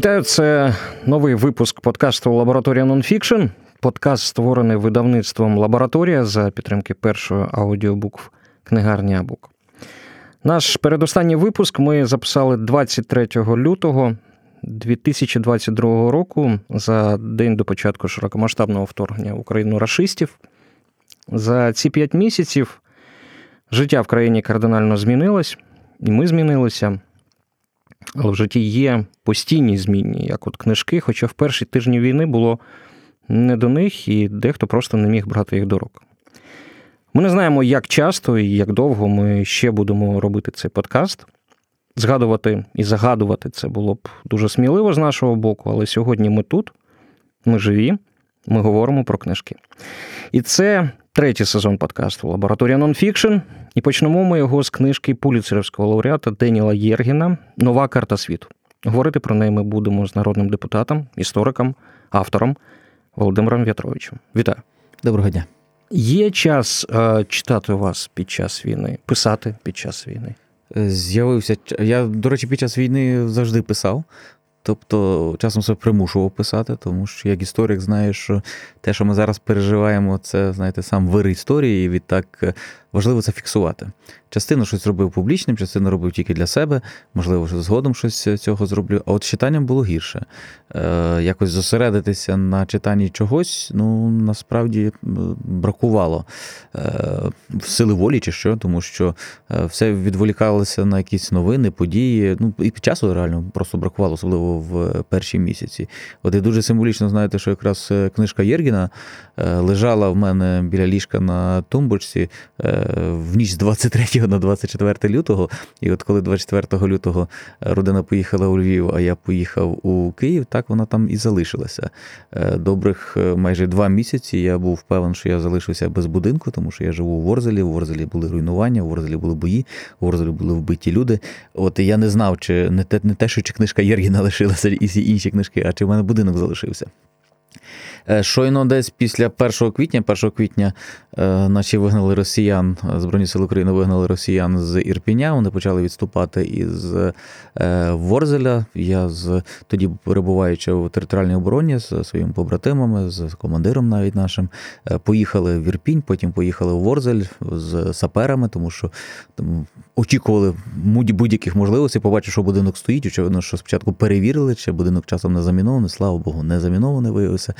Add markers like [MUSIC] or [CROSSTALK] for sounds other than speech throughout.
Вітаю, це новий випуск подкасту Лабораторія Нонфікшн. Подкаст створений видавництвом Лабораторія за підтримки першої аудіобукв книгарні Абук. Наш передостанній випуск ми записали 23 лютого 2022 року за день до початку широкомасштабного вторгнення в Україну рашистів. За ці п'ять місяців життя в країні кардинально змінилось, і ми змінилися. Але в житті є постійні зміни, як от книжки, хоча в перші тижні війни було не до них, і дехто просто не міг брати їх до рук. Ми не знаємо, як часто і як довго ми ще будемо робити цей подкаст. Згадувати і загадувати це було б дуже сміливо з нашого боку, але сьогодні ми тут, ми живі, ми говоримо про книжки. І це третій сезон подкасту Лабораторія Нонфікшн. І почнемо ми його з книжки Пуліцерівського лауреата Деніла Єргіна Нова карта світу. Говорити про неї ми будемо з народним депутатом, істориком, автором Володимиром В'ятровичем. Вітаю. Доброго дня. Є час е, читати у вас під час війни, писати під час війни? Е, з'явився. Я, до речі, під час війни завжди писав. Тобто часом себе примушував писати, тому що як історик знаєш, що те, що ми зараз переживаємо, це знаєте, сам вир історії, і відтак е, важливо це фіксувати. Частину щось робив публічним, частину робив тільки для себе, можливо, що згодом щось цього зроблю. А от читанням було гірше. Е, Якось зосередитися на читанні чогось, ну насправді бракувало е, сили волі чи що, тому що е, все відволікалося на якісь новини, події. Ну і часу реально просто бракувало, особливо в перші місяці. От і дуже символічно знаєте, що якраз е, книжка Єргіна е, лежала в мене біля ліжка на тумбочці в ніч з 23 на 24 лютого. І от коли 24 лютого родина поїхала у Львів, а я поїхав у Київ, так вона там і залишилася. Добрих майже два місяці я був впевнений, що я залишився без будинку, тому що я живу у Ворзелі. У Ворзелі були руйнування, у Ворзелі були бої, у Ворзелі були вбиті люди. От я не знав, чи не те, не те, що чи книжка Єргіна [LAUGHS] лишилася, і інші книжки, а чи в мене будинок залишився. Е, щойно десь після 1 квітня, 1 квітня е, наші вигнали росіян, Збройні сили України вигнали росіян з Ірпіня. Вони почали відступати із е, Ворзеля. Я з тоді перебуваючи в територіальній обороні з своїми побратимами, з командиром навіть нашим, поїхали в Ірпінь, потім поїхали в Ворзель з саперами, тому що там, очікували будь-яких можливостей, побачив, що будинок стоїть. Очевидно, що спочатку перевірили, чи будинок часом не замінований. Слава Богу, не замінований виявився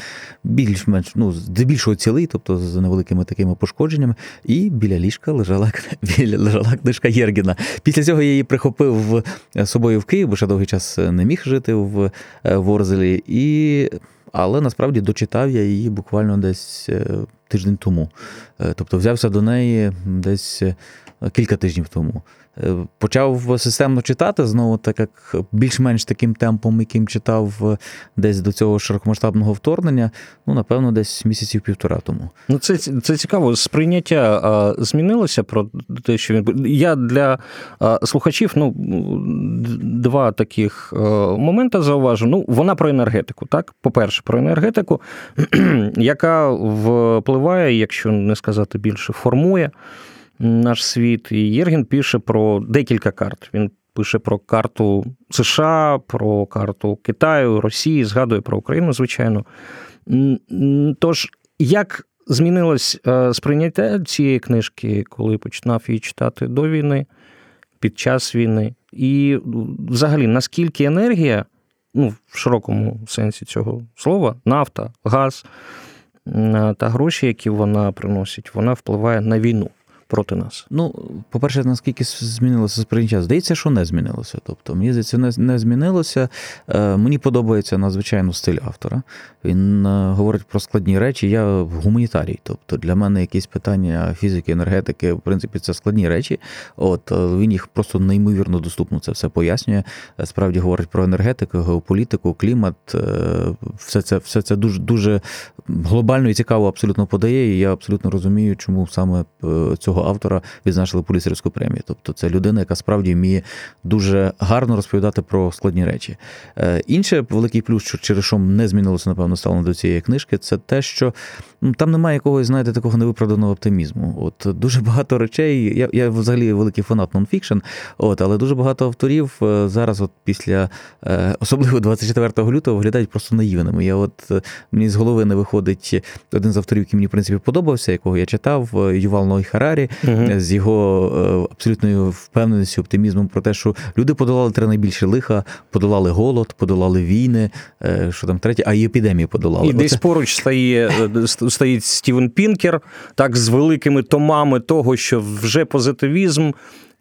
більш-менш ну, здебільшого цілий, тобто з невеликими такими пошкодженнями. І біля ліжка лежала [LAUGHS] біля лежала книжка Єргіна. Після цього я її прихопив з собою в Київ, бо ще довгий час не міг жити в е, Ворзелі. І... Але насправді дочитав я її буквально десь е, тиждень тому. Е, тобто взявся до неї десь кілька тижнів тому. Е, почав системно читати знову, так як більш-менш таким темпом, яким читав е, десь до цього широкомасштабного вторгнення, ну, напевно, десь місяців півтора тому. Ну, це це цікаво. Сприйняття а, змінилося про те, що він. Я для а, слухачів ну, два таких а, моменти зауважу. Ну, вона про енергетику, так? По-перше, про енергетику, [CLEARS THROAT] яка впливає, якщо не сказати більше, формує наш світ. І Єрген пише про декілька карт. Він пише про карту США, про карту Китаю, Росії, згадує про Україну, звичайно. Тож, як змінилось е, сприйняття цієї книжки, коли починав її читати до війни, під час війни? І взагалі, наскільки енергія, ну, в широкому сенсі цього слова, нафта, газ та гроші, які вона приносить, вона впливає на війну? Проти нас? Ну, по-перше, наскільки змінилося сприйняття? Здається, що не змінилося. Тобто, мені здається, не, не змінилося. Е, мені подобається надзвичайно стиль автора. Він е, говорить про складні речі. Я гуманітарій. Тобто для мене якісь питання фізики, енергетики, в принципі, це складні речі. От е, він їх просто неймовірно доступно це все пояснює. Справді говорить про енергетику, геополітику, клімат. Все це все це дуже дуже глобально і цікаво абсолютно подає. І я абсолютно розумію, чому саме цього цього автора відзначили поліцейську премію. Тобто це людина, яка справді вміє дуже гарно розповідати про складні речі. Е, інше великий плюс, що через що не змінилося, напевно, ставлено до цієї книжки, це те, що ну, там немає якогось, знаєте, такого невиправданого оптимізму. От дуже багато речей. Я я взагалі великий фанат нонфікшн, от, але дуже багато авторів е, зараз, от після особливо 24 лютого, виглядають просто наївними. Я от мені з голови не виходить один з авторів, який мені в принципі подобався, якого я читав, е, Ювал Ной Харарі, угу. з його е, абсолютною впевненістю, оптимізмом про те, що люди подолали три найбільше лиха, подолали голод, подолали війни, що там третє, а і епідемії подолали. І Оце... десь поруч стає, стоїть Стівен Пінкер, так з великими томами того, що вже позитивізм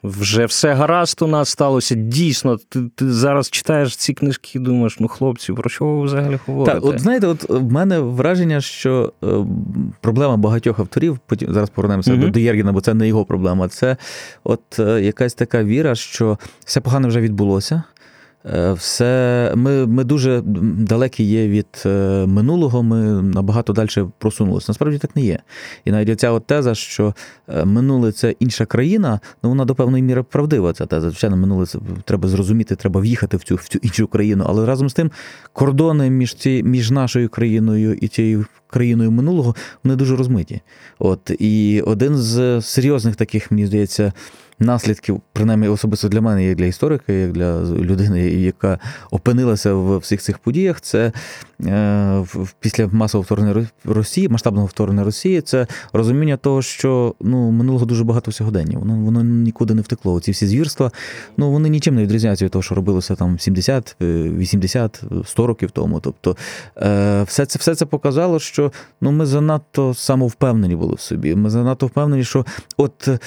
вже все гаразд у нас сталося. Дійсно, ти ти зараз читаєш ці книжки і думаєш, ну хлопці, про що ви взагалі говорите? Так, от знаєте, от в мене враження, що е, проблема багатьох авторів, потім зараз повернемося mm-hmm. до Єргіна, бо це не його проблема. Це от е, якась така віра, що все погано вже відбулося. Е, все, Ми ми дуже далекі є від е, минулого, ми набагато далі просунулися. Насправді так не є. І навіть ця от теза, що е, минуле це інша країна, ну вона до певної міри правдива. Ця теза. Звичайно, минуле це треба зрозуміти, треба в'їхати в цю в цю іншу країну. Але разом з тим кордони між ці, між нашою країною і цією країною минулого вони дуже розмиті. От І один з серйозних таких, мені здається, наслідків, принаймні особисто для мене, як для історика, як для людини, яка опинилася в всіх цих подіях, це після масового вторгнення Росії, масштабного вторгнення Росії, це розуміння того, що ну минулого дуже багато сьогодення. Воно воно нікуди не втекло. Ці всі звірства, ну вони нічим не відрізняються від того, що робилося там 70, 80, 100 років тому. Тобто е, все це все це показало, що ну ми занадто самовпевнені були в собі. Ми занадто впевнені, що от е,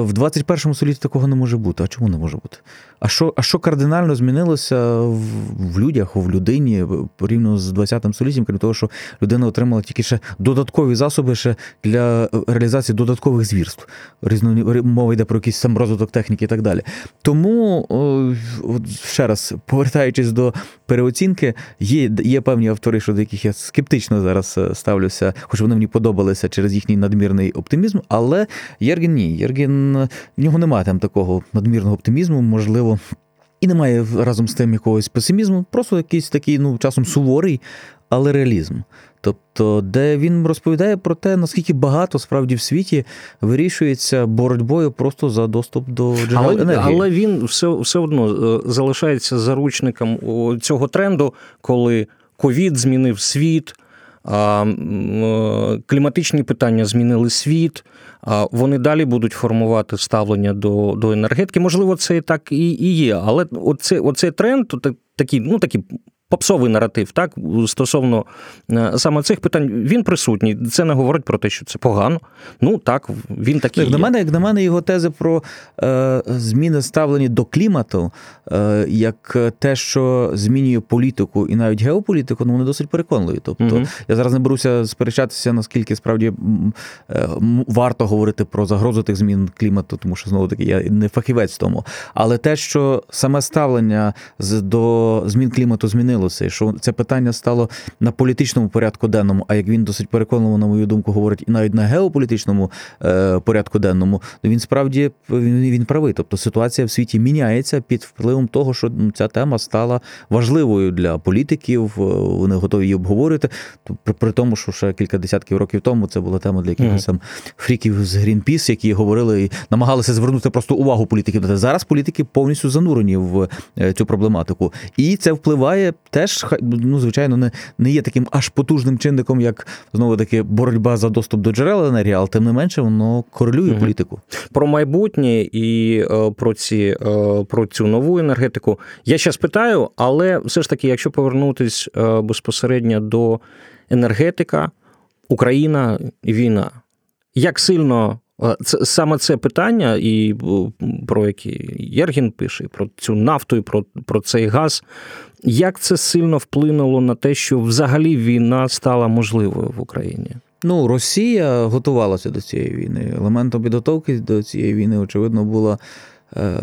в 21 столітті такого не може бути. А чому не може бути? А що а що кардинально змінилося в, в людях, в людині порівняно з 20 століттям, крім того, що людина отримала тільки ще додаткові засоби ще для реалізації додаткових звірств. Різно мова йде про якийсь сам розвиток техніки і так далі. Тому ще раз повертаючись до переоцінки, є є певні автори, щодо яких я скептично зараз е, ставлюся, хоч вони мені подобалися через їхній надмірний оптимізм. Але Єрген ні. Єрген в нього немає там такого надмірного оптимізму, можливо. І немає разом з тим якогось песимізму, просто якийсь такий, ну, часом суворий, але реалізм. Тобто, де він розповідає про те, наскільки багато справді в світі вирішується боротьбою просто за доступ до джерел але, енергії. Але він все все одно е, залишається заручником цього тренду, коли ковід змінив світ. Е, кліматичні питання змінили світ, вони далі будуть формувати ставлення до до енергетики. Можливо, це так і і є. Але оце, оцей тренд, такий, ну такі попсовий наратив, так стосовно е, саме цих питань, він присутній. Це не говорить про те, що це погано. Ну так, він такий. Як на мене, як на мене, його тези про е, зміни ставлені до клімату, е, як те, що змінює політику і навіть геополітику, ну вони досить переконливі. Тобто угу. я зараз не беруся сперечатися, наскільки справді е, варто говорити про загрозу тих змін клімату, тому що знову таки я не фахівець в тому. Але те, що саме ставлення до змін клімату змінило змінилося, і що це питання стало на політичному порядку денному. А як він досить переконливо, на мою думку, говорить, і навіть на геополітичному е, порядку денному, то він справді він, він правий. Тобто ситуація в світі міняється під впливом того, що ну, ця тема стала важливою для політиків. Е, вони готові її обговорити. При, при тому, що ще кілька десятків років тому це була тема для якихось там фріків з Грінпіс, які говорили і намагалися звернути просто увагу політиків. Зараз політики повністю занурені в е, цю проблематику, і це впливає теж ну, звичайно не не є таким аж потужним чинником, як знову таки боротьба за доступ до джерел енергії, але тим не менше воно корелює угу. політику. Про майбутнє і е, про ці е, про цю нову енергетику. Я ще спитаю, але все ж таки, якщо повернутись е, безпосередньо до енергетика, Україна і війна, як сильно це саме це питання, і про які Єргін пише, про цю нафту, і про, про цей газ. Як це сильно вплинуло на те, що взагалі війна стала можливою в Україні? Ну, Росія готувалася до цієї війни. Елементом підготовки до цієї війни, очевидно, була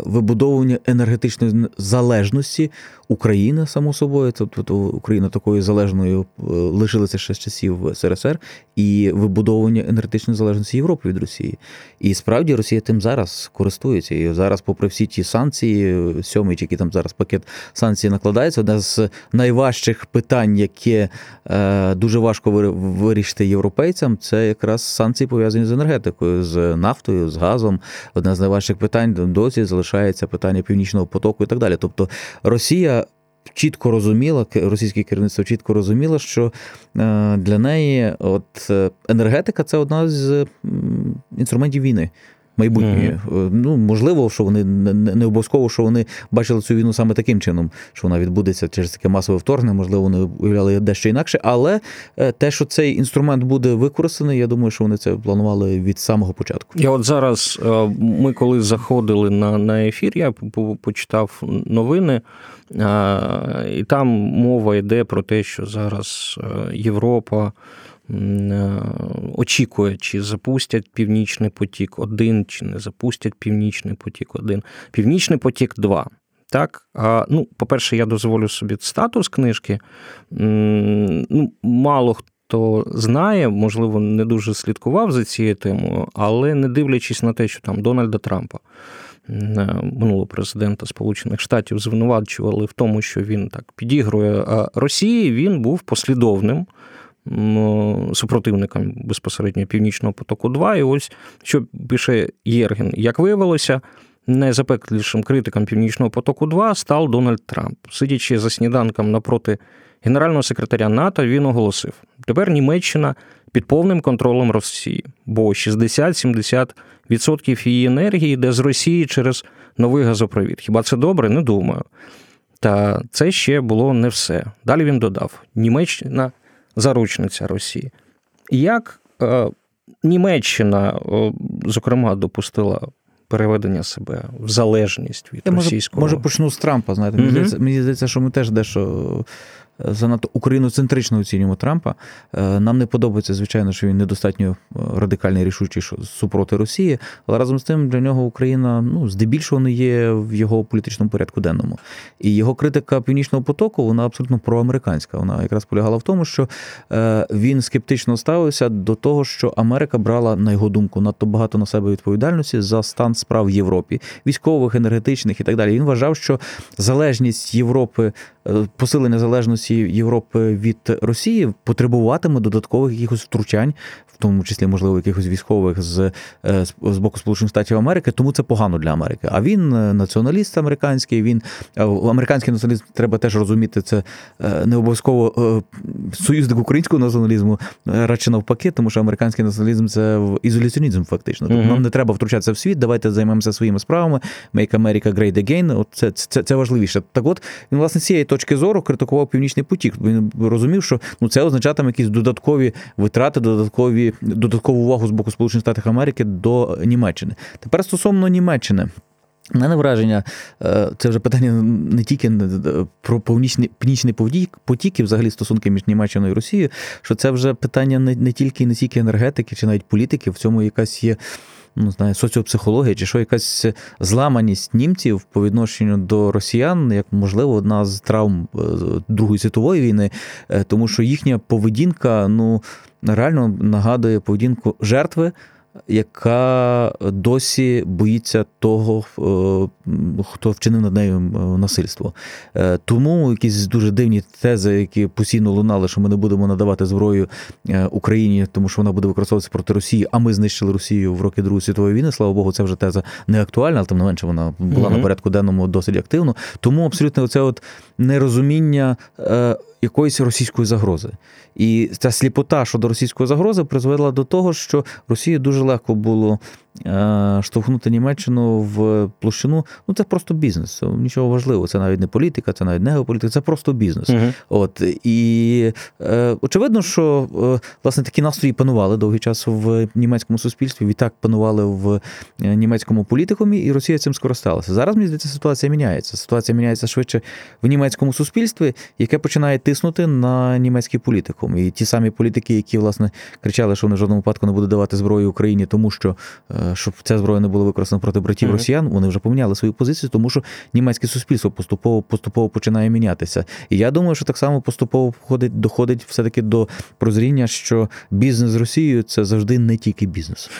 вибудовування енергетичної залежності України, само собою, тобто Україна такою залежною е, лишилася ще з часів СРСР, і вибудовування енергетичної залежності Європи від Росії. І справді Росія тим зараз користується. І зараз, попри всі ті санкції, сьомий, який там зараз пакет санкцій накладається, одне з найважчих питань, яке е, дуже важко вирішити європейцям, це якраз санкції пов'язані з енергетикою, з нафтою, з газом. Одне з найважчих питань досі досі залишається питання північного потоку і так далі. Тобто Росія. Чітко розуміла, російське керівництво чітко розуміло, що е, для неї от е, енергетика це одна з інструментів війни майбутньої. Mm-hmm. Ну можливо, що вони не обов'язково, що вони бачили цю війну саме таким чином, що вона відбудеться через таке масове вторгнення, можливо, вони уявляли дещо інакше. Але е, те, що цей інструмент буде використаний, я думаю, що вони це планували від самого початку. Я от зараз е, ми коли заходили на, на ефір, я почитав новини. І там мова йде про те, що зараз Європа Е, очікує, чи запустять Північний потік 1 чи не запустять Північний потік 1 Північний потік 2 Так, ну, по-перше, я дозволю собі статус книжки. Ну, Мало хто знає, можливо, не дуже слідкував за цією темою, але не дивлячись на те, що там Дональда Трампа, е, минулого президента Сполучених Штатів, звинувачували в тому, що він так підігрує Росії, він був послідовним супротивникам безпосередньо Північного потоку 2. І ось що пише Єрген, як виявилося. Найзапеклішим критиком Північного потоку 2 став Дональд Трамп. Сидячи за сніданком напроти генерального секретаря НАТО, він оголосив: тепер Німеччина під повним контролем Росії, бо 60-70% її енергії йде з Росії через новий газопровід. Хіба це добре? Не думаю. Та це ще було не все. Далі він додав: Німеччина заручниця Росії. Як е, Німеччина, зокрема, допустила переведення себе в залежність від Я російського? Може, може почну з Трампа. Знаєте, мені, здається, мені здається, що ми теж дещо занадто україноцентрично оцінюємо Трампа. Е, нам не подобається, звичайно, що він недостатньо е, радикальний рішучий супроти Росії, але разом з тим для нього Україна ну, здебільшого не є в його політичному порядку денному. І його критика Північного потоку вона абсолютно проамериканська. Вона якраз полягала в тому, що е, він скептично ставився до того, що Америка брала, на його думку, надто багато на себе відповідальності за стан справ в Європі, військових, енергетичних і так далі. Він вважав, що залежність Європи, посилення залежності залежності Європи від Росії потребуватиме додаткових якихось втручань, в тому числі, можливо, якихось військових з е, з боку Сполучених Штатів Америки, тому це погано для Америки. А він е, націоналіст американський. Він е, американський націоналізм треба теж розуміти. Це не обов'язково союзник українського націоналізму, радше навпаки, тому що американський націоналізм це ізоляціонізм, фактично. Тобто нам не треба втручатися в світ. Давайте займемося своїми справами. Make America Great Again. От це, це, це важливіше. Так, от він власне з цієї точки зору критикував північний потік. Він розумів, що ну це означатиме якісь додаткові витрати, додаткові додаткову увагу з боку Сполучених Штатів Америки до Німеччини. Тепер стосовно Німеччини. Мене враження, е, це вже питання не тільки про північний північний потік і взагалі стосунки між Німеччиною і Росією, що це вже питання не не тільки не тільки енергетики чи навіть політики, в цьому якась є ну, знаю, соціопсихологія, чи що якась зламаність німців по відношенню до росіян, як можливо, одна з травм е, Другої світової війни, е, тому що їхня поведінка ну реально нагадує поведінку жертви яка досі боїться того, е, хто вчинив над нею е, насильство. Е, тому якісь дуже дивні тези, які постійно лунали, що ми не будемо надавати зброю Україні, тому що вона буде використовуватися проти Росії, а ми знищили Росію в роки Другої світової війни. Слава Богу, це вже теза не актуальна, але тим не менше вона була mm на порядку денному досить активно. Тому абсолютно оце от нерозуміння якоїсь російської загрози. І ця сліпота щодо російської загрози призвела до того, що Росії дуже легко було штовхнути Німеччину в площину, ну це просто бізнес. Нічого важливого. Це навіть не політика, це навіть не геополітика, це просто бізнес. uh От і е, очевидно, що е, власне такі настрої панували довгий час в німецькому суспільстві. Відтак панували в е, німецькому політикумі, і Росія цим скористалася. Зараз мені здається, ситуація міняється. Ситуація міняється швидше в німецькому суспільстві, яке починає тиснути на німецький політикум. І ті самі політики, які власне кричали, що вони в жодному випадку не будуть давати зброю Україні, тому що. Щоб ця зброя не була використана проти братів mm-hmm. росіян, вони вже поміняли свою позицію, тому що німецьке суспільство поступово поступово починає мінятися. І я думаю, що так само поступово входить, доходить все-таки до прозріння, що бізнес з Росією це завжди не тільки бізнес.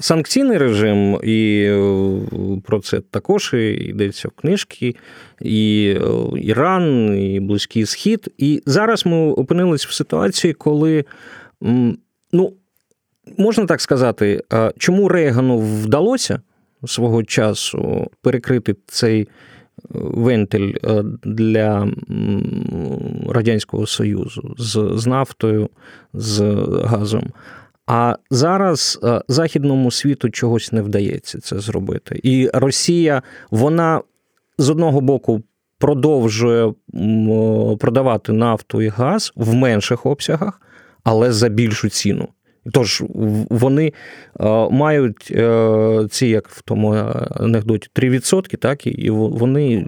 Санкційний режим, і е, про це також йдеться в книжці, і е, Іран, і Близький Схід. І зараз ми опинились в ситуації, коли, ну, можна так сказати, чому Рейгану вдалося свого часу перекрити цей е, вентиль для Радянського Союзу з, з нафтою, з газом. А зараз е, західному світу чогось не вдається це зробити. І Росія, вона з одного боку продовжує продавати нафту і газ в менших обсягах, але за більшу ціну. Тож вони е, мають е, ці, як в тому анекдоті, 3%, так, і вони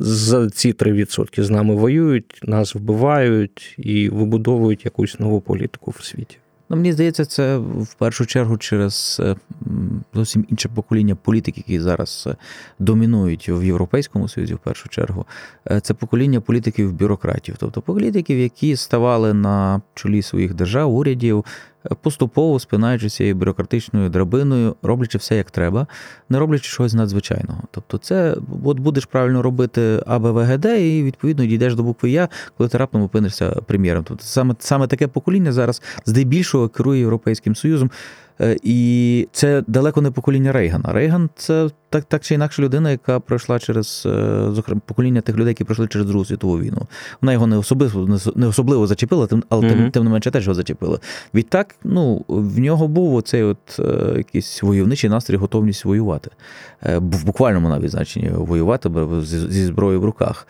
за ці 3% з нами воюють, нас вбивають і вибудовують якусь нову політику в світі. Ну, Мені здається, це в першу чергу через е, зовсім інше покоління політиків, які зараз е, домінують в Європейському Союзі, в першу чергу. Е, це покоління політиків-бюрократів, тобто політиків, які ставали на чолі своїх держав, урядів, поступово спинаючи цією бюрократичною драбиною, роблячи все як треба, не роблячи щось надзвичайного. Тобто, це от будеш правильно робити АБВГД, і відповідно дійдеш до букви Я, коли ти раптом опинишся прем'єром. Тобто саме саме таке покоління зараз здебільшого керує Європейським Союзом. Е, і це далеко не покоління Рейгана. Рейган це так так чи інакше людина, яка пройшла через е, зокрема покоління тих людей, які пройшли через Другу світову війну. Вона його не особливо не особливо зачепила, тим, але mm-hmm. тим, тим не менше теж його зачепила. Відтак, ну в нього був оцей от е, якийсь войовничий настрій, готовність воювати. В буквальному навіть значенні воювати зі зброєю в руках.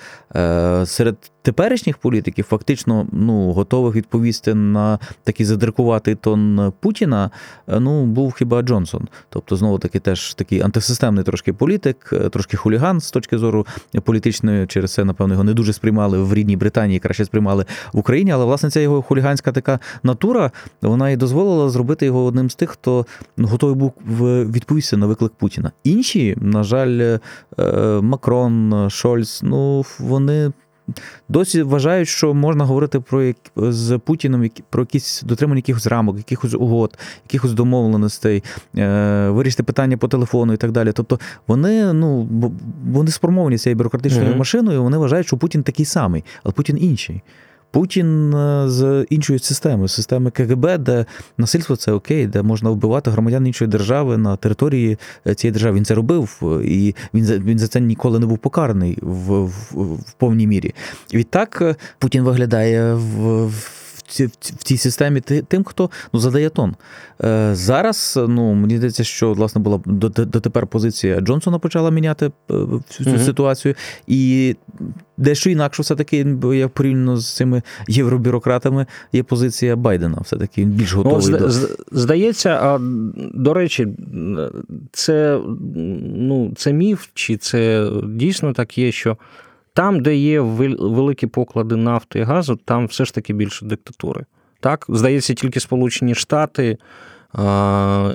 Серед теперішніх політиків фактично ну, готових відповісти на такий задиркуватий тон Путіна, ну був хіба Джонсон. Тобто, знову таки, теж такий антисистемний трошки політик, трошки хуліган з точки зору політичної. Через це, напевно, його не дуже сприймали в рідній Британії, краще сприймали в Україні. Але власне ця його хуліганська така натура, вона і дозволила зробити його одним з тих, хто ну, готовий був відповісти на виклик Путіна. Інші, на жаль, е, Макрон, Шольц, ну вони. Досі вважають, що можна говорити про з Путіном про якісь дотримання якихось рамок, якихось угод, якихось домовленостей, е, вирішити питання по телефону і так далі. Тобто вони ну вони сформовані цією бюрократичною mm-hmm. машиною. Вони вважають, що Путін такий самий, але Путін інший. Путін е, з іншою системою, системи КГБ, де насильство це окей, де можна вбивати громадян іншої держави на території е, цієї держави. Він це робив, і він за він за це ніколи не був покараний в, в, в повній мірі. Відтак е, Путін виглядає в в цій системі тим, хто ну, задає тон. Е, зараз ну, мені здається, що власне була дотепер позиція Джонсона почала міняти е, цю mm ситуацію. І дещо інакше, все-таки, я порівняно з цими євробюрократами, є позиція Байдена. Все-таки він більш ну, готовий. Ну, до... Здається, а до речі, це ну, це міф, чи це дійсно так є, що. Там, де є великі поклади нафти і газу, там все ж таки більше диктатури. Так, здається, тільки Сполучені Штати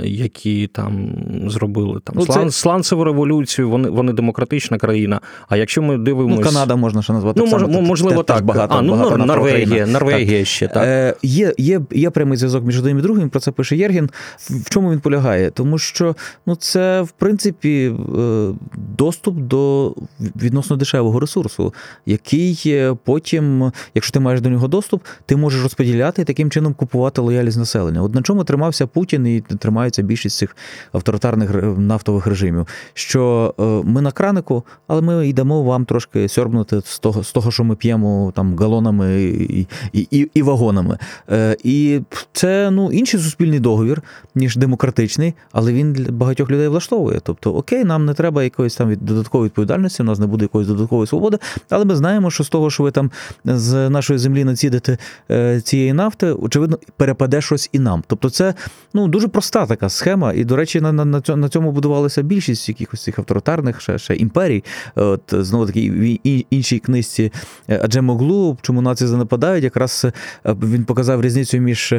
які там зробили там ну, це... сланцеву революцію, вони вони демократична країна. А якщо ми дивимося... Ну, Канада можна ще назвати. Ну, мож, само, можливо, так. багато, а, ну, багато Норвегія, Норвегія так. ще так. Е, Є є, є прямий зв'язок між одним і другим, про це пише Єргін. В чому він полягає? Тому що ну, це, в принципі, е, доступ до відносно дешевого ресурсу, який потім, якщо ти маєш до нього доступ, ти можеш розподіляти і таким чином купувати лояльність населення. От на чому тримався Путін Путін і тримаються більшість цих авторитарних нафтових режимів. Що е, ми на кранику, але ми йдемо вам трошки сьорбнути з того, з того, що ми п'ємо там галонами і і, і, і вагонами. Е, і це ну інший суспільний договір, ніж демократичний, але він для багатьох людей влаштовує. Тобто, окей, нам не треба якоїсь там додаткової відповідальності, у нас не буде якоїсь додаткової свободи, але ми знаємо, що з того, що ви там з нашої землі націдите е, цієї нафти, очевидно, перепаде щось і нам. Тобто, це ну ну, дуже проста така схема. І, до речі, на на, на цьому будувалася більшість якихось цих авторитарних ще ще імперій. От Знову таки, в іншій книжці Аджемоглу, чому нації занепадають, якраз він показав різницю між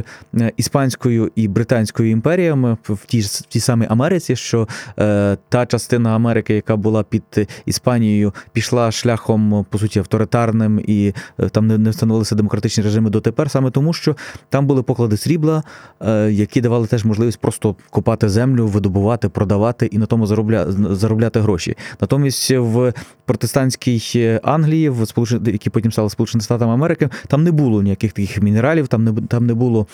іспанською і британською імперіями в тій в тій самій Америці, що е, та частина Америки, яка була під Іспанією, пішла шляхом по суті авторитарним і е, там не, не встановилися демократичні режими дотепер, саме тому, що там були поклади срібла, е, які давали теж можливість просто копати землю, видобувати, продавати і на тому заробля, заробляти гроші. Натомість в протестантській Англії, в Сполучених, які потім стали Сполученими Штатами Америки, там не було ніяких таких мінералів, там не там не було.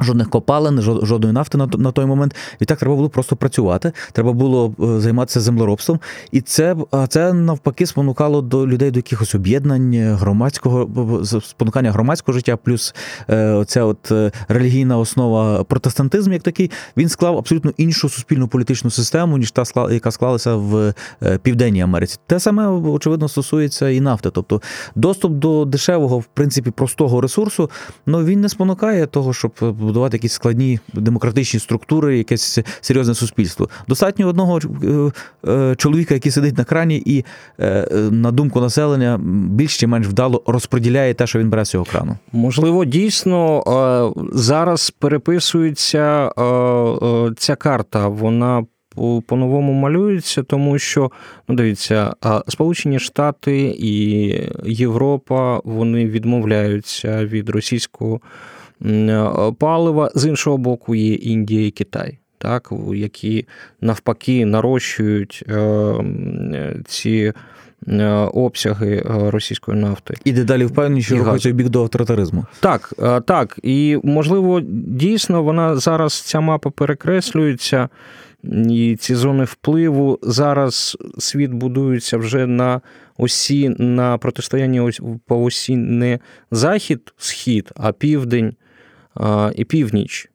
Жодних копалин, жодної нафти на той момент. І так треба було просто працювати. Треба було е, займатися землеробством. І це це навпаки спонукало до людей до якихось об'єднань громадського спонукання громадського життя, плюс е, оця от е, релігійна основа протестантизм, як такий, він склав абсолютно іншу суспільну політичну систему, ніж та яка склалася в Південній Америці. Те саме очевидно стосується і нафти. Тобто доступ до дешевого, в принципі, простого ресурсу, ну він не спонукає того, щоб будувати якісь складні демократичні структури, якесь серйозне суспільство. Достатньо одного е, е, чоловіка, який сидить на крані, і е, на думку населення більш чи менш вдало розподіляє те, що він бере з цього крану. Можливо, дійсно зараз переписується ця карта. Вона по-новому малюється, тому що ну дивіться, Сполучені Штати і Європа вони відмовляються від російського палива. З іншого боку, є Індія і Китай, так, які навпаки нарощують е, ці. Е, обсяги російської нафти і дедалі впевнені, що рухається в бік до авторитаризму. Так, так. І можливо, дійсно вона зараз ця мапа перекреслюється, і ці зони впливу зараз світ будується вже на осі, на протистоянні по осі не захід, схід, а південь і північ.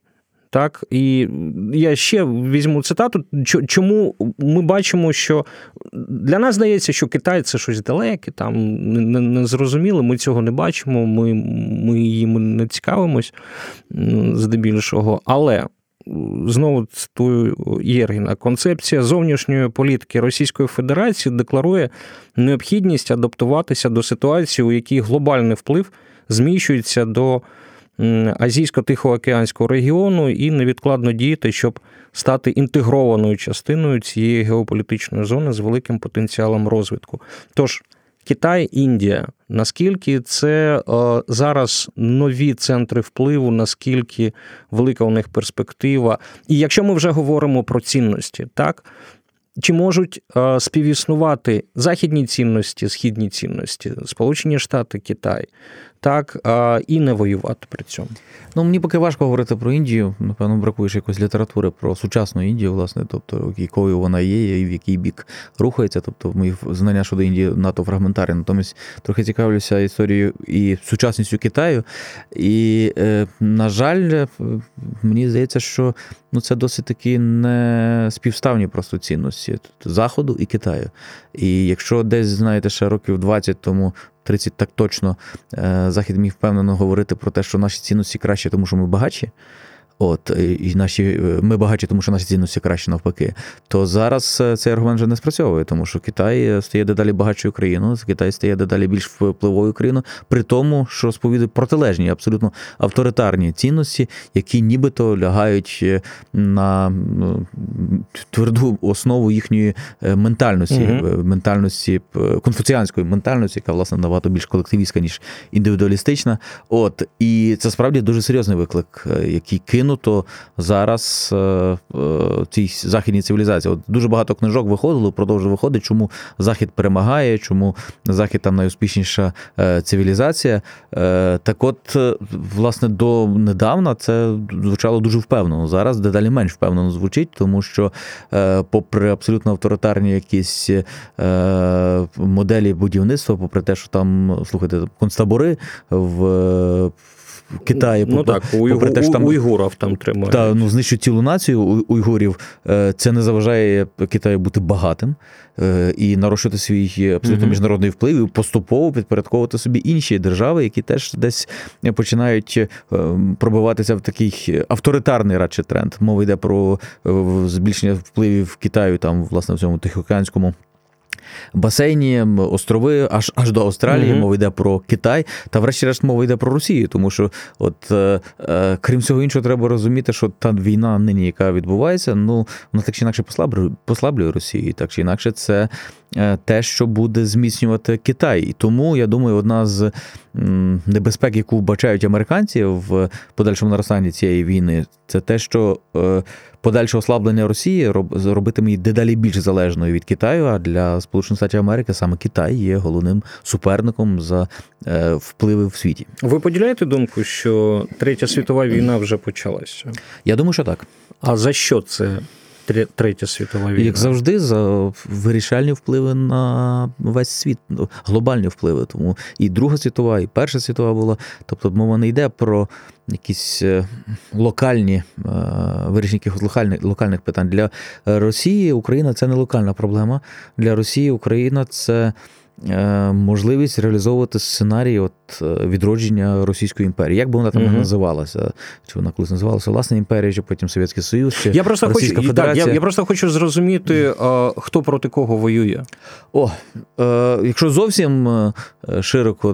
Так, І я ще візьму цитату. Чому ми бачимо, що для нас здається, що Китай це щось далеке, там незрозуміло, ми цього не бачимо, ми ми їм не цікавимось здебільшого. Але знову цитую Єргіна, концепція зовнішньої політики Російської Федерації декларує необхідність адаптуватися до ситуації, у якій глобальний вплив зміщується до Азійсько-Тихоокеанського регіону і невідкладно діяти, щоб стати інтегрованою частиною цієї геополітичної зони з великим потенціалом розвитку. Тож Китай, Індія, наскільки це е, зараз нові центри впливу, наскільки велика у них перспектива? І якщо ми вже говоримо про цінності, так чи можуть е, співіснувати західні цінності, східні цінності, Сполучені Штати, Китай, так і не воювати при цьому? Ну мені поки важко говорити про Індію. Напевно, бракує ще якоїсь літератури про сучасну Індію, власне, тобто якою вона є, і в який бік рухається. Тобто, мої знання щодо Індії НАТО фрагментарні. Натомість трохи цікавлюся історією і сучасністю Китаю. І, е, на жаль, мені здається, що ну, це досить таки не співставні просто цінності Заходу і Китаю. І якщо десь, знаєте, ще років 20 тому 30 так точно е, Захід міг впевнено говорити про те, що наші цінності краще, тому що ми багатші. От і наші е, ми багаті, тому що наші цінності краще навпаки. То зараз е, цей аргумент вже не спрацьовує, тому що Китай е, стає дедалі багатшою країною, Китай стає дедалі більш впливовою країною, при тому, що сповідує протилежні, абсолютно авторитарні цінності, які нібито лягають на ну, тверду основу їхньої ментальності, mm ментальності конфуціанської ментальності, яка власне набагато більш колективістська, ніж індивідуалістична. От і це справді дуже серйозний виклик, який кинув розвинуто зараз е, е, цій західній цивілізації. От Дуже багато книжок виходило, продовжує виходить, чому Захід перемагає, чому Захід там найуспішніша е, цивілізація. Так от, власне, до недавна це звучало дуже впевнено. Зараз дедалі менш впевнено звучить, тому що, попри абсолютно авторитарні якісь моделі будівництва, попри те, що там, слухайте, концтабори в. Китаї, ну, так, у, попри те, що там уйгурів там тримають. Та ну знищують цілу націю уйгурів. Е, це не заважає Китаю бути багатим е, і нарощувати свій абсолютно міжнародний вплив і поступово підпорядковувати собі інші держави, які теж десь починають пробиватися в такий авторитарний радше тренд. Мова йде про збільшення впливів Китаю там, власне, в цьому тихоокеанському басейні, острови аж аж до Австралії, mm-hmm. мова йде про Китай, та, врешті-решт, мова йде про Росію. Тому що, от е, е, крім всього іншого, треба розуміти, що та війна нині, яка відбувається, ну вона так чи інакше послаблює, послаблює Росію. Так чи інакше, це Е, те, що буде зміцнювати Китай. І тому я думаю, одна з небезпек, яку вбачають американці в подальшому наростанні цієї війни, це те, що е, подальше ослаблення Росії робитиме її дедалі більш залежною від Китаю. А для Сполучених Штатів Америки саме Китай є головним суперником за е, впливи в світі. Ви поділяєте думку, що третя світова війна вже почалася? Я думаю, що так. А за що це Третя світова війна. Як завжди, за вирішальні впливи на весь світ, ну, глобальні впливи. Тому і Друга світова, і Перша світова була. Тобто, мова не йде про якісь е, локальні е, вирішення якихось локальних, локальних питань. Для Росії Україна це не локальна проблема. Для Росії Україна це. Е, можливість реалізовувати сценарій от е, відродження Російської імперії. Як би вона там не називалася? Чи вона колись називалася власна імперія, чи потім Совєтський Союз, чи я просто Російська хочу, Федерація? Так, я, я просто хочу зрозуміти, хто проти кого воює. О, е, якщо зовсім широко,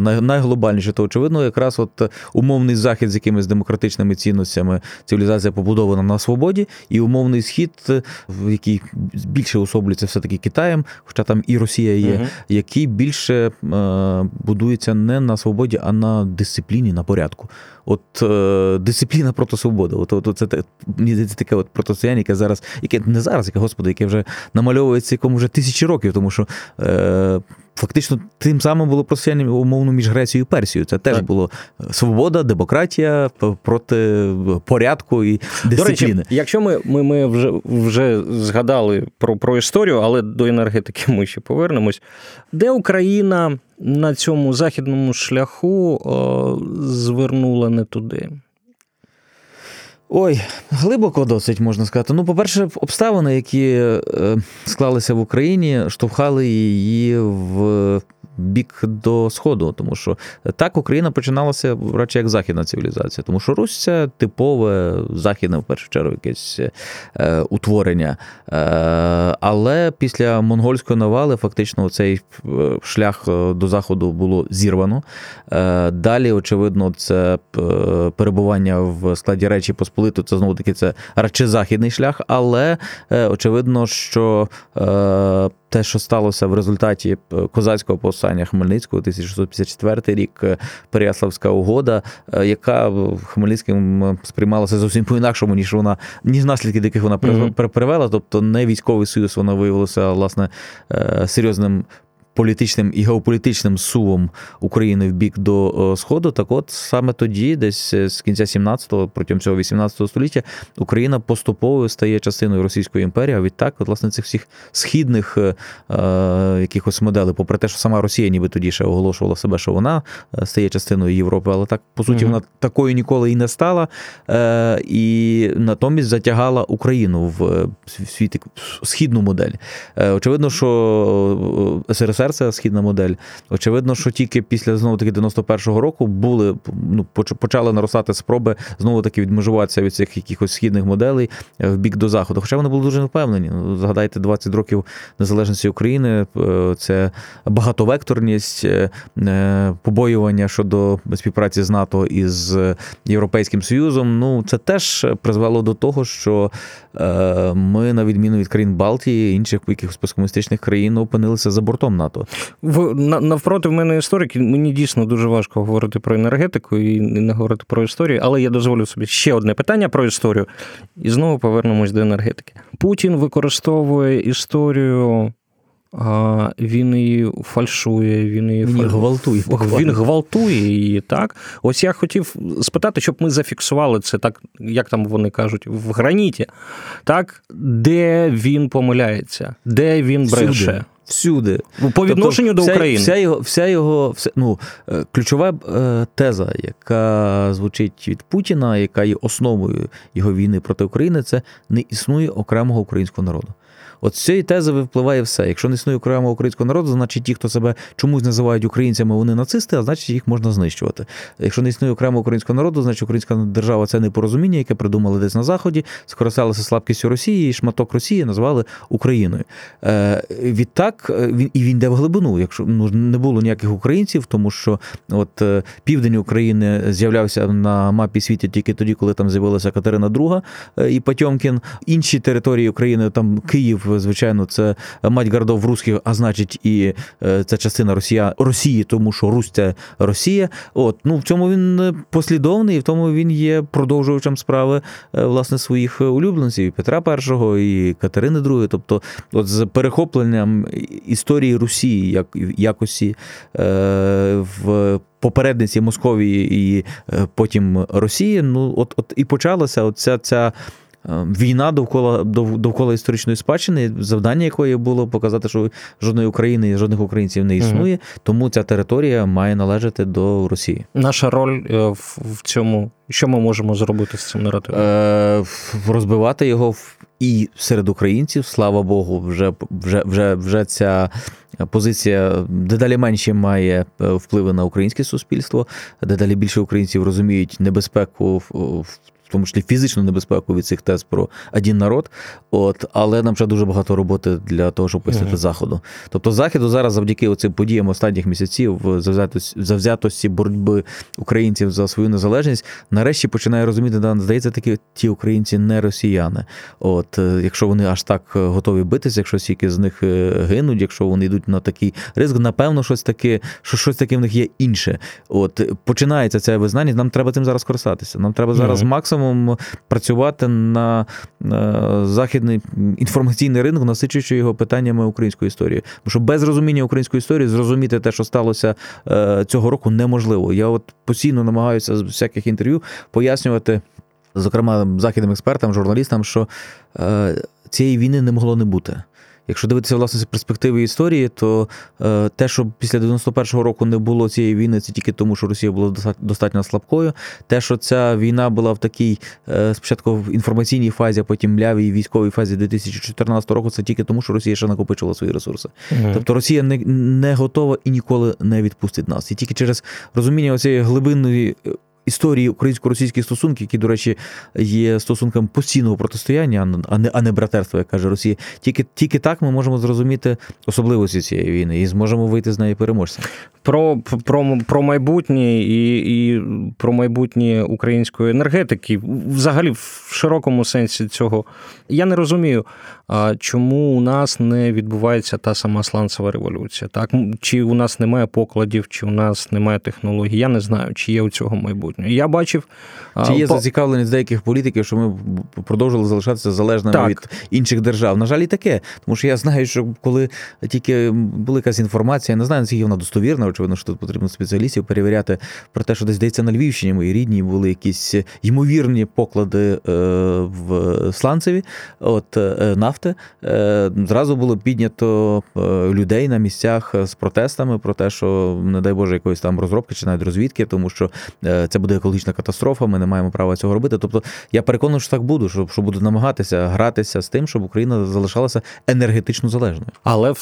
найглобальніше, то очевидно, якраз от умовний захід з якимись демократичними цінностями, цивілізація побудована на свободі, і умовний схід, в який більше особлюється все-таки Китаєм, хоча там і Росія є. Угу який більше е, будується не на свободі, а на дисципліні, на порядку. От е, дисципліна проти свободи. От, от, це мені здається таке от протистояння, яке зараз, яке не зараз, яке господи, яке вже намальовується якому вже тисячі років, тому що. Е, Фактично, тим самим було протистояння умовно між Грецією і Персією. Це теж так. було свобода, демократія проти порядку і дисципліни. До речі, якщо ми ми, ми вже вже згадали про про історію, але до енергетики ми ще повернемось. Де Україна на цьому західному шляху о, звернула не туди? Ой, глибоко досить можна сказати. Ну, по-перше, обставини, які е, склалися в Україні, штовхали її в бік до Сходу, тому що так Україна починалася радше як західна цивілізація, тому що Русь це типове західне, в першу чергу, якесь е, утворення. Е, але після монгольської навали фактично цей е, шлях е, до заходу було зірвано. Е, далі, очевидно, це е, перебування в складі Речі Посполиту, це знову таки це радше західний шлях, але очевидно, що те, що сталося в результаті е, козацького повстання Хмельницького, 1654 рік, е, Переяславська угода, е, яка Хмельницьким сприймалася зовсім по-інакшому, ніж вона, ніж наслідки, до яких вона mm-hmm. привела. Тобто не військовий союз, вона виявилася власне серйозним політичним і геополітичним сувом України в бік до е, Сходу, так от саме тоді, десь е, з кінця 17-го, протягом цього 18 століття, Україна поступово стає частиною Російської імперії. А відтак, от, власне, цих всіх східних е, е, якихось моделей, попри те, що сама Росія ніби тоді ще оголошувала себе, що вона стає частиною Європи, але так по суті mm-hmm. вона такою ніколи і не стала. Е, І натомість затягала Україну в світ східну модель. Е, Очевидно, що СРСР. СРСР це східна модель. Очевидно, що тільки після знову таки 91-го року були ну почали наростати спроби знову таки відмежуватися від цих якихось східних моделей е, в бік до заходу. Хоча вони були дуже впевнені. Ну, згадайте 20 років незалежності України. Е, це багатовекторність, е, побоювання щодо співпраці з НАТО і з Європейським Союзом. Ну це теж призвело до того, що ми, на відміну від країн Балтії, інших якихось посткомуністичних країн, опинилися за бортом НАТО. НАТО. В навпроти в мене історики. Мені дійсно дуже важко говорити про енергетику і не говорити про історію, але я дозволю собі ще одне питання про історію. І знову повернемось до енергетики. Путін використовує історію. А Він її фальшує, він її він гвалтує. Він гвалтує її, так. Ось я хотів спитати, щоб ми зафіксували це так, як там вони кажуть, в граніті, так, де він помиляється, де він бреше. Всюди. Всюди. По відношенню тобто, до України. Вся його, вся його вся, ну, е, ключова е, теза, яка звучить від Путіна, яка є основою його війни проти України, це не існує окремого українського народу. От з цієї тези випливає все. Якщо не існує окремого українського народу, значить ті, хто себе чомусь називають українцями, вони нацисти, а значить їх можна знищувати. Якщо не існує окремого українського народу, значить українська держава це непорозуміння, яке придумали десь на заході, скористалися слабкістю Росії, і шматок Росії назвали Україною. Е, Відтак е, він і він йде в глибину. Якщо ну не було ніяких українців, тому що от е, південь України з'являвся на мапі світу тільки тоді, коли там з'явилася Катерина II е, і Потьомкін. Інші території України, там Київ звичайно, це мать городов русських, а значить, і е, це частина Росія, Росії, тому що Русь це Росія. От ну в цьому він е, послідовний, і в тому він є продовжувачем справи е, власне своїх улюбленців Петра І і Катерини II. Тобто, от з перехопленням історії Росії як якості е, в. Попередниці Московії і потім Росії, ну от от і почалася оця ця війна довкола довкола історичної спадщини, завдання якої було показати, що жодної України і жодних українців не існує, угу. тому ця територія має належати до Росії. Наша роль е, в цьому, що ми можемо зробити з цим наративом? Е, Розбивати його і серед українців, слава Богу, вже вже, вже, вже ця. Позиція дедалі менше має е, впливи на українське суспільство, дедалі більше українців розуміють небезпеку в тому числі фізичну небезпеку від цих тез про один народ. От, але нам ще дуже багато роботи для того, щоб пояснити uh-huh. заходу. Тобто, заходу зараз, завдяки цим подіям останніх місяців, завзятості, завзятості боротьби українців за свою незалежність, нарешті починає розуміти, да, здається, такі ті українці не росіяни. От, е, якщо вони аж так е, готові битися, якщо стільки з них е, гинуть, якщо вони йдуть на такий ризик, напевно, щось таке, що щось таке в них є інше. От починається це визнання. Нам треба цим зараз користатися. Нам треба зараз uh-huh. максимум максимум працювати на західний інформаційний ринок, насичуючи його питаннями української історії. Бо що без розуміння української історії зрозуміти те, що сталося е, цього року, неможливо. Я от постійно намагаюся з всяких інтерв'ю пояснювати, зокрема західним експертам, журналістам, що е, цієї війни не могло не бути. Якщо дивитися власне з перспективи історії, то е, те, що після 91-го року не було цієї війни, це тільки тому, що Росія була достатньо слабкою. Те, що ця війна була в такій е, спочатку в інформаційній фазі, а потім млявій військовій фазі 2014 року, це тільки тому, що Росія ще накопичила свої ресурси. Угу. Тобто Росія не, не готова і ніколи не відпустить нас. І тільки через розуміння цієї глибинної історії українсько-російських стосунків, які, до речі, є стосунком постійного протистояння, а не а не братерства, як каже Росія. Тільки тільки так ми можемо зрозуміти особливості цієї війни і зможемо вийти з неї переможцем. Про про, про майбутнє і і про майбутнє української енергетики, взагалі, в широкому сенсі цього я не розумію, чому у нас не відбувається та сама сланцева революція. Так чи у нас немає покладів, чи у нас немає технологій. Я не знаю, чи є у цього майбутнє майбутнього. Я бачив. Чи є по... зацікавленість деяких політиків, що ми продовжили залишатися залежними так. від інших держав? На жаль, і таке. Тому що я знаю, що коли тільки була якась інформація, я не знаю, наскільки вона достовірна, очевидно, що тут потрібно спеціалістів перевіряти про те, що десь здається на Львівщині мої рідні були якісь ймовірні поклади е, в Сланцеві, от е, нафти. Е, зразу було піднято людей на місцях з протестами про те, що, не дай Боже, якоїсь там розробки чи навіть розвідки, тому що це буде екологічна катастрофа. Ми не маємо права цього робити. Тобто я переконаний, що так буду, що, що буду намагатися гратися з тим, щоб Україна залишалася енергетично залежною. Але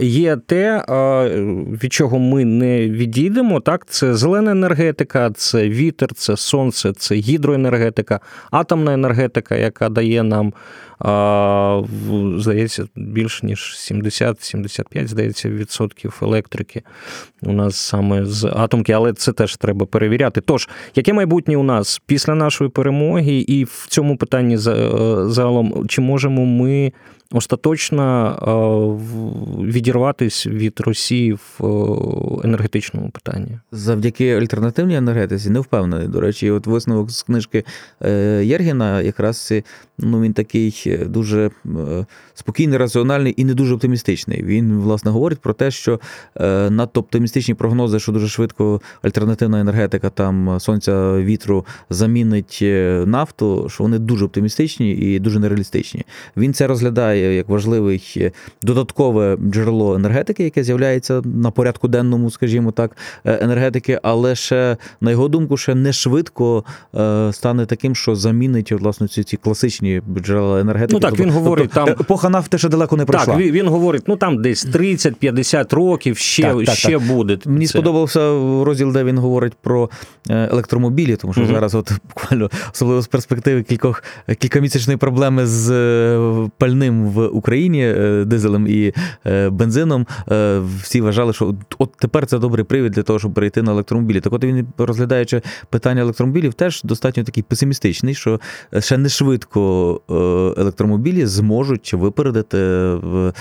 є те, від чого ми не відійдемо. Так, це зелена енергетика, це вітер, це сонце, це гідроенергетика, атомна енергетика, яка дає нам здається, більш ніж 70-75, здається, відсотків електрики у нас саме з атомки, але це теж треба перевіряти. Тож, яке майбутнє у нас після нашої перемоги, і в цьому питанні загалом, чи можемо ми остаточно відірватися від Росії в енергетичному питанні. Завдяки альтернативній енергетиці не впевнений. До речі, от висновок з книжки е, Єргіна, якраз ну він такий дуже спокійний, раціональний і не дуже оптимістичний. Він, власне, говорить про те, що надто оптимістичні прогнози, що дуже швидко альтернативна енергетика там сонця вітру замінить нафту, що вони дуже оптимістичні і дуже нереалістичні. Він це розглядає як важливий додаткове джерело енергетики, яке з'являється на порядку денному, скажімо так, енергетики, але ще на його думку, ще не швидко стане таким, що замінить власне ці ці класичні джерела енергетики. Ну так тобто, він говорить тобто, там епоха нафти ще далеко не пройшла. Так, він, він говорить, ну там десь 30-50 років ще так, так, ще так. буде. Мені це. сподобався розділ, де він говорить про е, електромобілі, тому що mm зараз, от [LAUGHS] буквально особливо з перспективи кількох кількомісячної проблеми з е, в Україні, е, дизелем і бензином. Всі вважали, що от тепер це добрий привід для того, щоб перейти на електромобілі. Так от він розглядаючи питання електромобілів, теж достатньо такий песимістичний, що ще не швидко електромобілі зможуть випередити в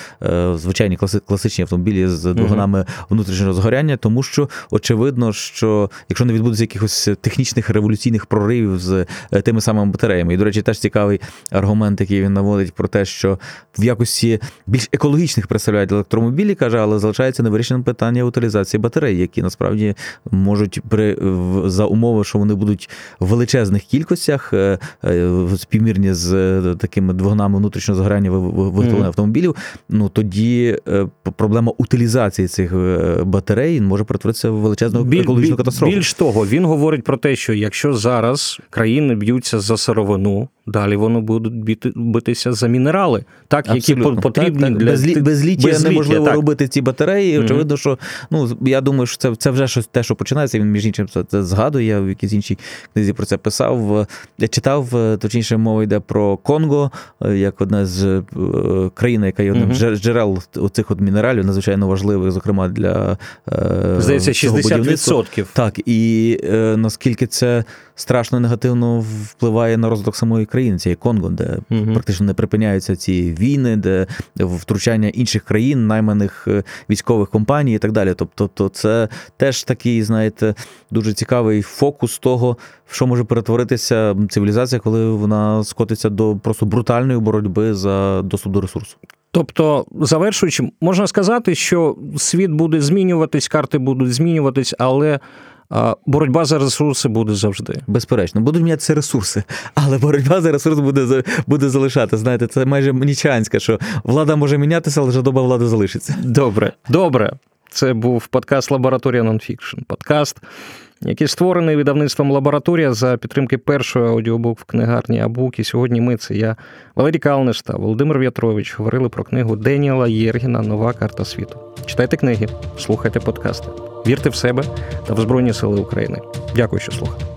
звичайні класичні автомобілі з двигунами внутрішнього згоряння, тому що очевидно, що якщо не відбудеться якихось технічних революційних проривів з е, тими самими батареями, і до речі, теж цікавий аргумент, який він наводить про те, що в якості більш екологічних представляють електромобілі, каже, але залишається невирішеним питання утилізації батарей, які насправді можуть при за умови, що вони будуть в величезних кількостях е, е, співмірні з такими двигунами внутрішнього згоряння виготовлення mm-hmm. автомобілів. Ну тоді проблема утилізації цих батарей може перетворитися в величезну біль, екологічну катастрофу. Більш того, він говорить про те, що якщо зараз країни б'ються за сировину, далі вони будуть битися за мінерали, так Абсолютно. які потрібні так, так. для Безлі... безліття безліття неможливо так. робити ці батареї. Mm-hmm. що ну я думаю, що це це вже щось те, що починається. Він між іншим це, це згадує. Я в якійсь іншій книзі про це писав. Я читав, точніше, мова йде про Конго, як одна з е, країн, яка є одним mm-hmm. джерел оцих от мінералів, надзвичайно важливих, зокрема для е, здається, 60%. Так і е, наскільки це страшно негативно впливає на розвиток самої країни, цієї Конго, де угу. практично не припиняються ці війни, де втручання інших країн, найманих е, військових компаній і так далі. Тобто, то це теж такий, знаєте, дуже цікавий фокус того, в що може перетворитися цивілізація, коли вона скотиться до просто брутальної боротьби за доступ до ресурсу. Тобто, завершуючи, можна сказати, що світ буде змінюватись, карти будуть змінюватись, але боротьба за ресурси буде завжди. Безперечно, будуть мінятися ресурси, але боротьба за ресурс буде буде залишати. Знаєте, це майже ніцшеанське, що влада може мінятися, але жадоба влади залишиться. Добре, добре. Це був подкаст Лабораторія Нонфікшн. Подкаст, який створений видавництвом лабораторія за підтримки першої аудіобук в книгарні Абук. І сьогодні ми це я, Валерій Калниш та Володимир В'ятрович, говорили про книгу Деніела Єргіна Нова карта світу. Читайте книги, слухайте подкасти, вірте в себе та в Збройні Сили України. Дякую, що слухали.